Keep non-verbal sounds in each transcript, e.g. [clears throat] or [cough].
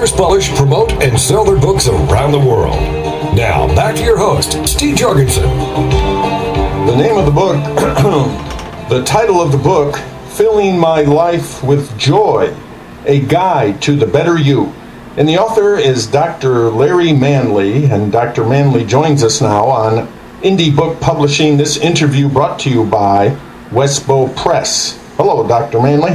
authors publish, promote, and sell their books around the world. Now, back to your host, Steve Jorgensen. The name of the book, [clears throat] the title of the book, Filling My Life with Joy A Guide to the Better You. And the author is Dr. Larry Manley, and Dr. Manley joins us now on Indy Book Publishing. This interview brought to you by Westbow Press. Hello, Dr. Manley.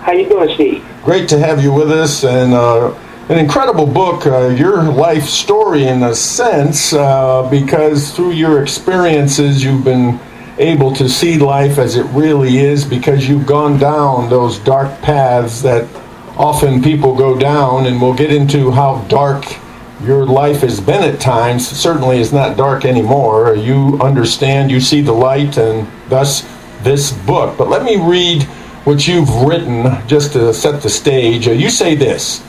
How you doing, Steve? Great to have you with us, and uh, an incredible book, uh, your life story in a sense, uh, because through your experiences, you've been able to see life as it really is because you've gone down those dark paths that often people go down, and we'll get into how dark your life has been at times. Certainly is not dark anymore. You understand, you see the light, and thus this book. But let me read what you've written just to set the stage. Uh, you say this.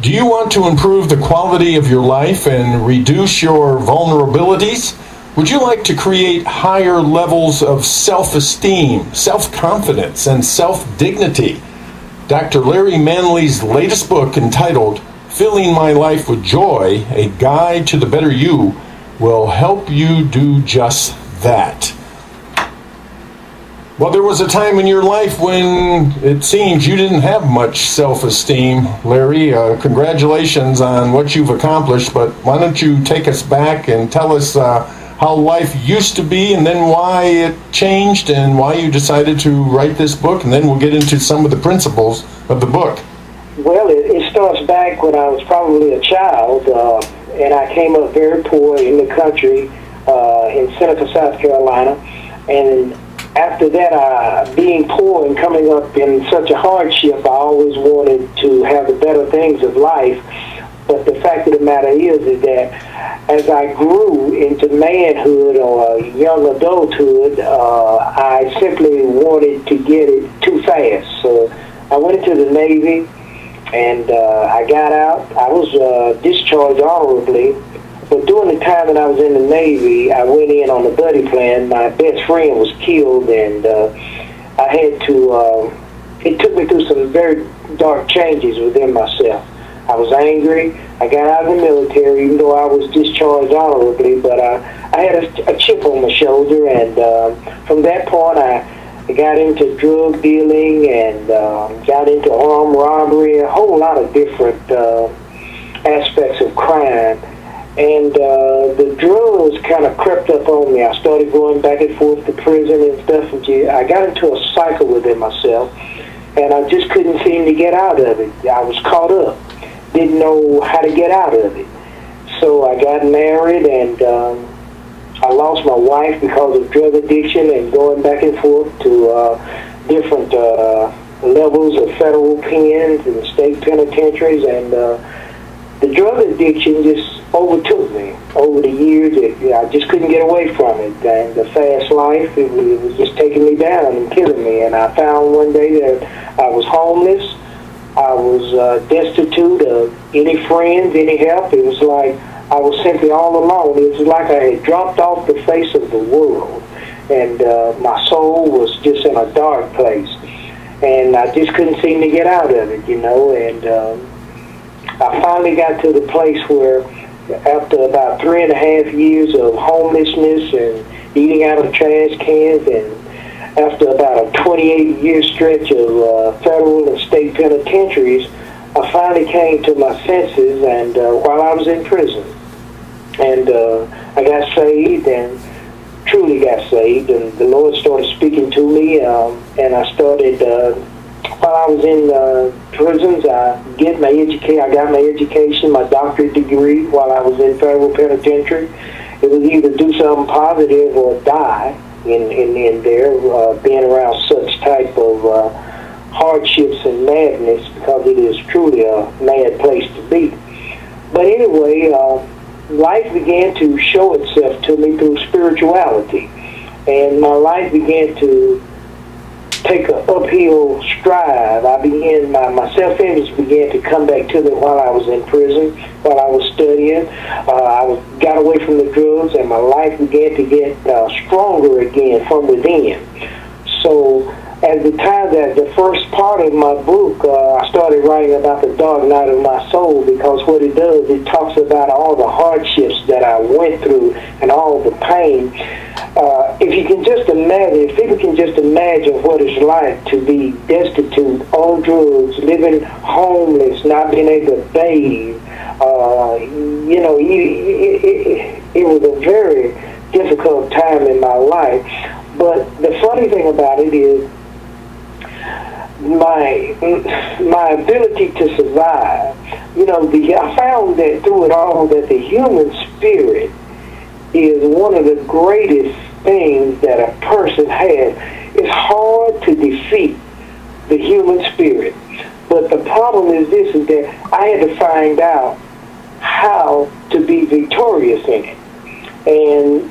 Do you want to improve the quality of your life and reduce your vulnerabilities? Would you like to create higher levels of self esteem, self confidence, and self dignity? Dr. Larry Manley's latest book, entitled Filling My Life with Joy A Guide to the Better You, will help you do just that. Well, there was a time in your life when it seems you didn't have much self esteem, Larry. Uh, congratulations on what you've accomplished, but why don't you take us back and tell us uh, how life used to be and then why it changed and why you decided to write this book, and then we'll get into some of the principles of the book. Well, it, it starts back when I was probably a child, uh, and I came up very poor in the country uh, in Seneca, South Carolina. And after that, uh, being poor and coming up in such a hardship, I always wanted to have the better things of life. But the fact of the matter is, is that as I grew into manhood or young adulthood, uh, I simply wanted to get it too fast. So I went into the Navy, and uh, I got out. I was uh, discharged honorably. During the time that I was in the Navy, I went in on the buddy plan. My best friend was killed, and uh, I had to. Uh, it took me through some very dark changes within myself. I was angry. I got out of the military, even though I was discharged honorably, but I, I had a, a chip on my shoulder, and uh, from that point, I, I got into drug dealing and um, got into armed robbery, a whole lot of different uh, aspects of crime. And uh, the drugs kind of crept up on me. I started going back and forth to prison and stuff. And I got into a cycle within myself, and I just couldn't seem to get out of it. I was caught up didn't know how to get out of it. So I got married and um, I lost my wife because of drug addiction and going back and forth to uh, different uh, levels of federal pens and state penitentiaries. And uh, the drug addiction just overtook me over the years. It, I just couldn't get away from it. And the fast life, it, it was just taking me down and killing me. And I found one day that I was homeless. I was uh, destitute of any friends, any help. It was like I was simply all alone. It was like I had dropped off the face of the world, and uh, my soul was just in a dark place, and I just couldn't seem to get out of it, you know. And um, I finally got to the place where, after about three and a half years of homelessness and eating out of trash cans and after about a 28 year stretch of uh, federal and state penitentiaries, I finally came to my senses and uh, while I was in prison. And uh, I got saved and truly got saved and the Lord started speaking to me um, and I started uh, while I was in uh, prisons, I get my education. I got my education, my doctorate degree while I was in federal penitentiary. It was either do something positive or die in in, in there, uh, being around such type of uh, hardships and madness, because it is truly a mad place to be. But anyway, uh, life began to show itself to me through spirituality, and my life began to take an uphill stride. I began my, my self image began to come back to me while I was in prison, while I was studying. Uh, I was, got away from the drugs, and my life began to get uh, stronger again from within. So at the time that the first part of my book, uh, I started writing about the dark night of my soul because what it does, it talks about all the hardships that I went through and all the pain. Uh, if you can just imagine, if people can just imagine what it's like to be destitute, on drugs, living homeless, not being able to bathe, uh, you know, it, it, it, it was a very difficult time in my life. But the funny thing about it is, my my ability to survive. You know, the, I found that through it all that the human spirit is one of the greatest things that a person has. It's hard to defeat the human spirit. But the problem is this is that I had to find out how to be victorious in it. And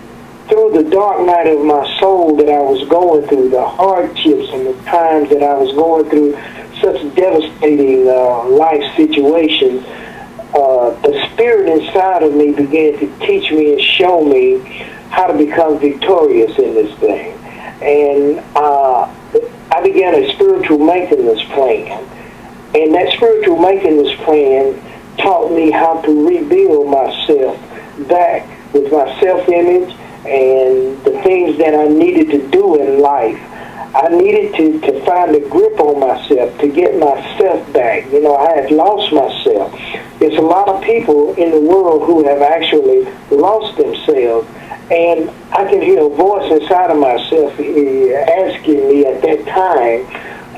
through the dark night of my soul that I was going through, the hardships and the times that I was going through, such devastating uh, life situations, uh, the spirit inside of me began to teach me and show me how to become victorious in this thing. And uh, I began a spiritual maintenance plan. And that spiritual maintenance plan taught me how to rebuild myself back with my self-image and the things that I needed to do in life. I needed to, to find a grip on myself, to get myself back. You know, I had lost myself. There's a lot of people in the world who have actually lost themselves. And I can hear a voice inside of myself eh, asking me at that time,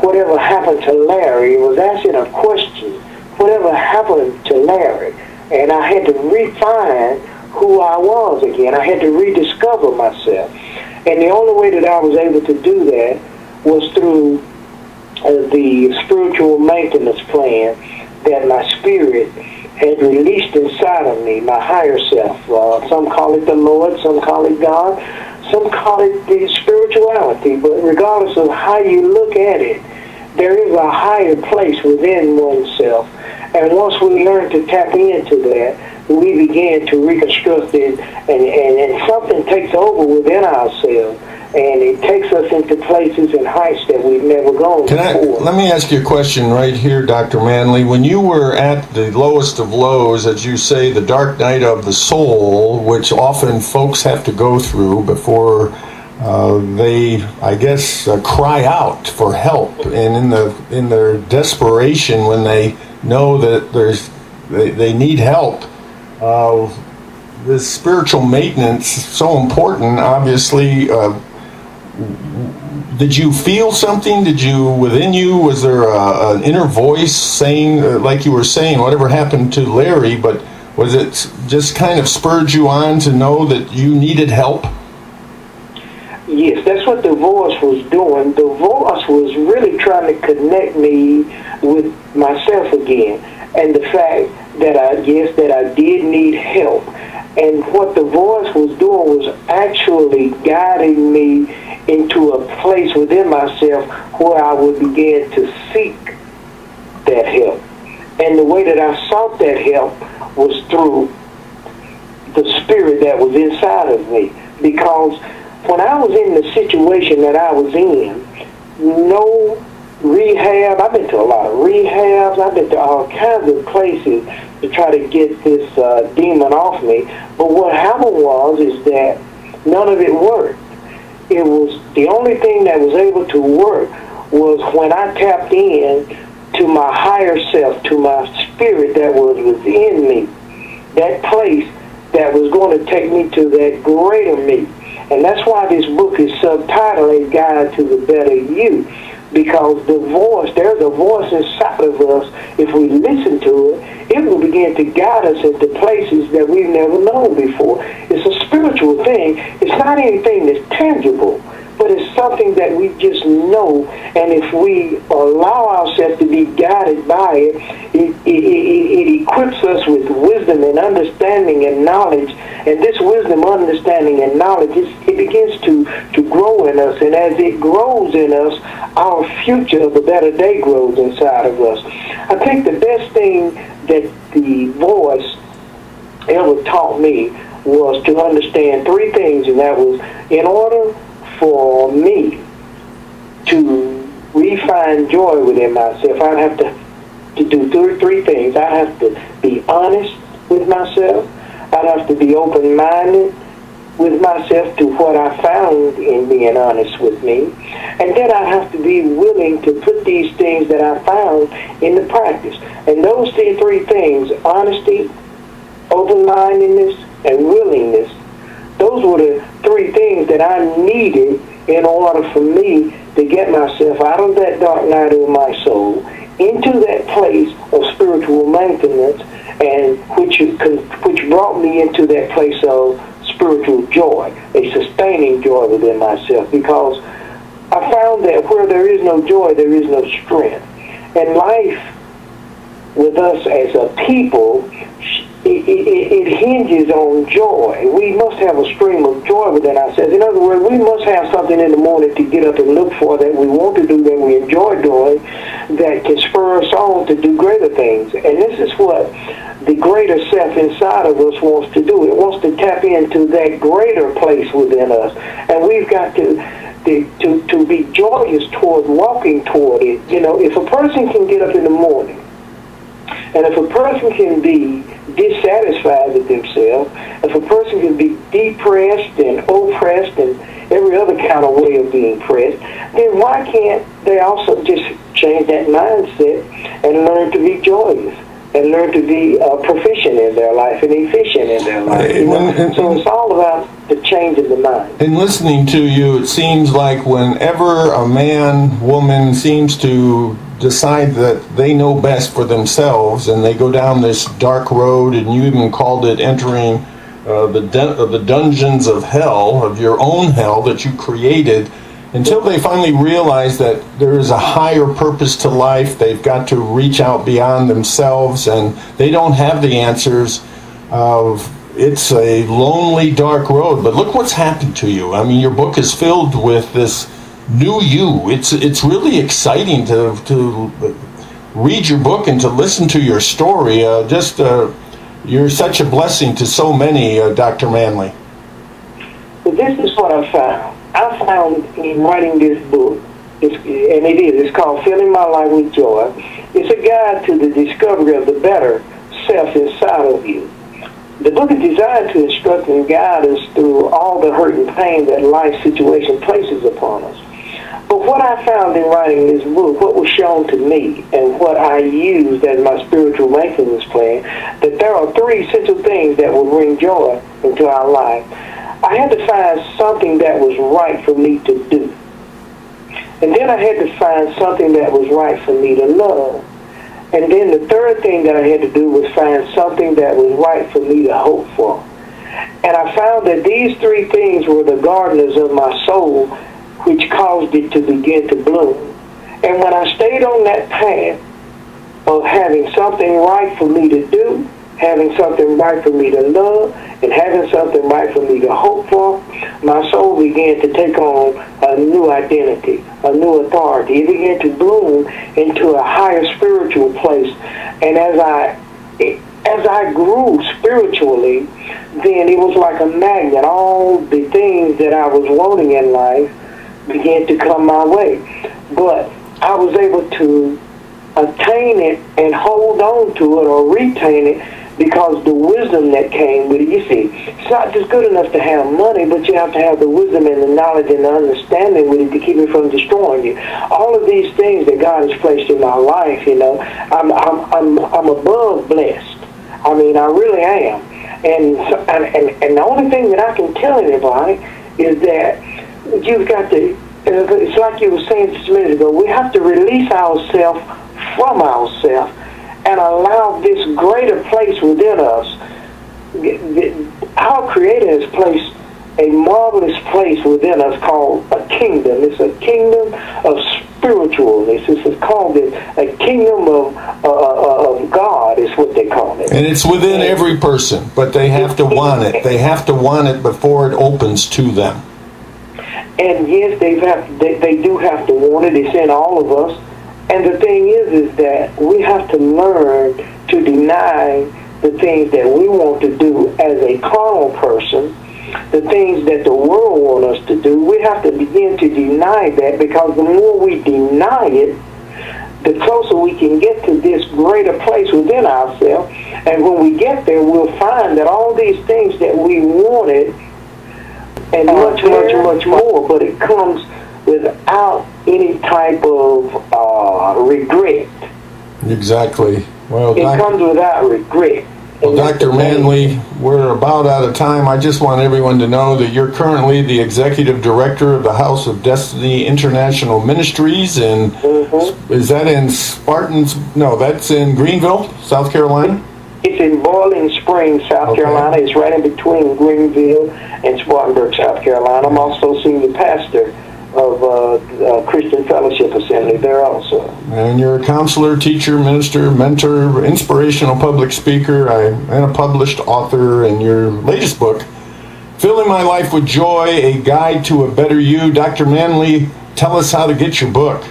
whatever happened to Larry? Was asking a question, whatever happened to Larry? And I had to refine who I was again. I had to rediscover myself. And the only way that I was able to do that was through uh, the spiritual maintenance plan that my spirit had released inside of me, my higher self. Uh, some call it the Lord, some call it God, some call it the spirituality. But regardless of how you look at it, there is a higher place within oneself. And once we learn to tap into that, we begin to reconstruct it, and, and, and something takes over within ourselves and it takes us into places and heights that we've never gone Can before. I, let me ask you a question right here, Dr. Manley. When you were at the lowest of lows, as you say, the dark night of the soul, which often folks have to go through before uh, they, I guess, uh, cry out for help, and in the in their desperation, when they know that there's they, they need help, uh, this spiritual maintenance so important. Obviously, uh, did you feel something? Did you within you? Was there a, an inner voice saying, uh, like you were saying, whatever happened to Larry? But was it just kind of spurred you on to know that you needed help? Yes, that's what the voice was doing. The voice was really trying to connect me with myself again, and the fact that I guess that I did need help. And what the voice was doing was actually guiding me into a place within myself where I would begin to seek that help. And the way that I sought that help was through the spirit that was inside of me. Because when I was in the situation that I was in, no rehab. I've been to a lot of rehabs. I've been to all kinds of places to try to get this uh, demon off me. But what happened was is that none of it worked. It was the only thing that was able to work was when I tapped in to my higher self, to my spirit that was within me, that place that was going to take me to that greater me. And that's why this book is subtitled A Guide to the Better You because the voice, there's a voice inside of us. If we listen to it, it will begin to guide us into places that we've never known before. It's thing. It's not anything that's tangible but it's something that we just know. And if we allow ourselves to be guided by it, it, it, it, it equips us with wisdom and understanding and knowledge. And this wisdom, understanding, and knowledge, it begins to, to grow in us. And as it grows in us, our future of a better day grows inside of us. I think the best thing that the voice ever taught me was to understand three things, and that was in order for me to refine joy within myself, I'd have to, to do three, three things. I'd have to be honest with myself. I'd have to be open-minded with myself to what I found in being honest with me. And then I have to be willing to put these things that I found into practice. And those three things, honesty, open-mindedness, and willingness, those were the three things that I needed in order for me to get myself out of that dark night of my soul into that place of spiritual maintenance and which which brought me into that place of spiritual joy, a sustaining joy within myself because I found that where there is no joy, there is no strength. And life with us as a people it, it, it, hinges on joy. We must have a stream of joy within ourselves. In other words, we must have something in the morning to get up and look for that we want to do, that we enjoy doing, that can spur us on to do greater things. And this is what the greater self inside of us wants to do. It wants to tap into that greater place within us. And we've got to to, to be joyous toward walking toward it. You know, if a person can get up in the morning and if a person can be dissatisfied with themselves, if a person can be depressed and oppressed and every other kind of way of being pressed, then why can't they also just change that mindset and learn to be joyous? and learn to be uh, proficient in their life and efficient in their life. You know? so it's all about the change of the mind. In listening to you, it seems like whenever a man, woman seems to decide that they know best for themselves and they go down this dark road and you even called it entering uh, the, uh, the dungeons of hell of your own hell that you created until they finally realize that there is a higher purpose to life. They've got to reach out beyond themselves and they don't have the answers of it's a lonely dark road. But look what's happened to you. I mean your book is filled with this new you. It's it's really exciting to to read your book and to listen to your story. Uh, just uh, you're such a blessing to so many, uh, Dr. Manley. Well, this is what I found. I found in writing this book, and it is, it's called Filling My Life with Joy. It's a guide to the discovery of the better self inside of you. The book is designed to instruct and guide us through all the hurt and pain that life situation places upon us. But what I found in writing this book, what was shown to me, and what I used as my spiritual maintenance plan, that there are three essential things that will bring joy into our life. I had to find something that was right for me to do. And then I had to find something that was right for me to love. And then the third thing that I had to do was find something that was right for me to hope for. And I found that these three things were the gardeners of my soul which caused it to begin to bloom. And when I stayed on that path of having something right for me to do, having something right for me to love, and having something right for me to hope for, my soul began to take on a new identity, a new authority. It began to bloom into a higher spiritual place. And as I as I grew spiritually, then it was like a magnet. All the things that I was wanting in life began to come my way. But I was able to attain it and hold on to it or retain it because the wisdom that came with it. You see, it's not just good enough to have money, but you have to have the wisdom and the knowledge and the understanding with it to keep it from destroying you. All of these things that God has placed in my life, you know, I'm I'm I'm, I'm above blessed. I mean, I really am. And, and and and the only thing that I can tell anybody is that you've got to, it's like you were saying just a minute ago, we have to release ourselves from ourselves and allow this greater place within us. Our Creator has placed a marvelous place within us called a kingdom. It's a kingdom of spiritualness. It's called it a kingdom of, uh, uh, of God is what they call it. And it's within every person, but they have to want it. They have to want it before it opens to them. And yes, they have they, they do have to want it. It's in all of us. And the thing is, is that we have to learn to deny the things that we want to do as a carnal person the things that the world wants us to do, we have to begin to deny that because the more we deny it, the closer we can get to this greater place within ourselves. And when we get there, we'll find that all these things that we wanted and much, much, much more, but it comes without any type of uh, regret. Exactly. Well, It doc- comes without regret. well, Dr. Manley, we're about out of time. I just want everyone to know that you're currently the executive director of the House of Destiny International Ministries, and Mm-hmm. is that in Spartans? No, that's in Greenville, South Carolina. It's in Boiling Springs, South Okay. Carolina. It's right in between Greenville and Spartanburg, South Carolina. I'm also senior pastor of uh, uh, Christian Fellowship Assembly there also. And you're a counselor, teacher, minister, mentor, inspirational public speaker, I, and a published author. And your latest book, Filling My Life with Joy, A Guide to a Better You. Dr. Manley, tell us how to get your book.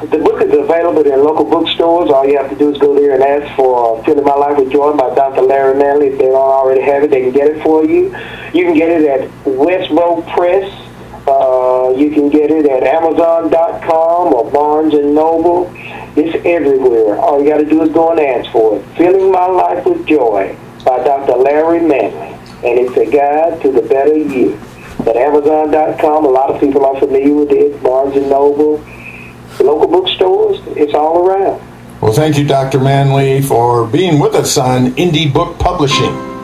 The book is available in local bookstores. All you have to do is go there and ask for Filling My Life with Joy by Dr. Larry Manley. If they don't already have it, they can get it for you. You can get it at Westbow Press. Uh, you can get it at Amazon.com or Barnes & Noble. It's everywhere. All you got to do is go and ask for it. Filling My Life with Joy by Dr. Larry Manley. And it's a guide to the better you. At Amazon.com, a lot of people are familiar with it. Barnes & Noble local bookstores. It's all around. Well, thank you, Dr. Manley, for being with us on Indy Book Publishing.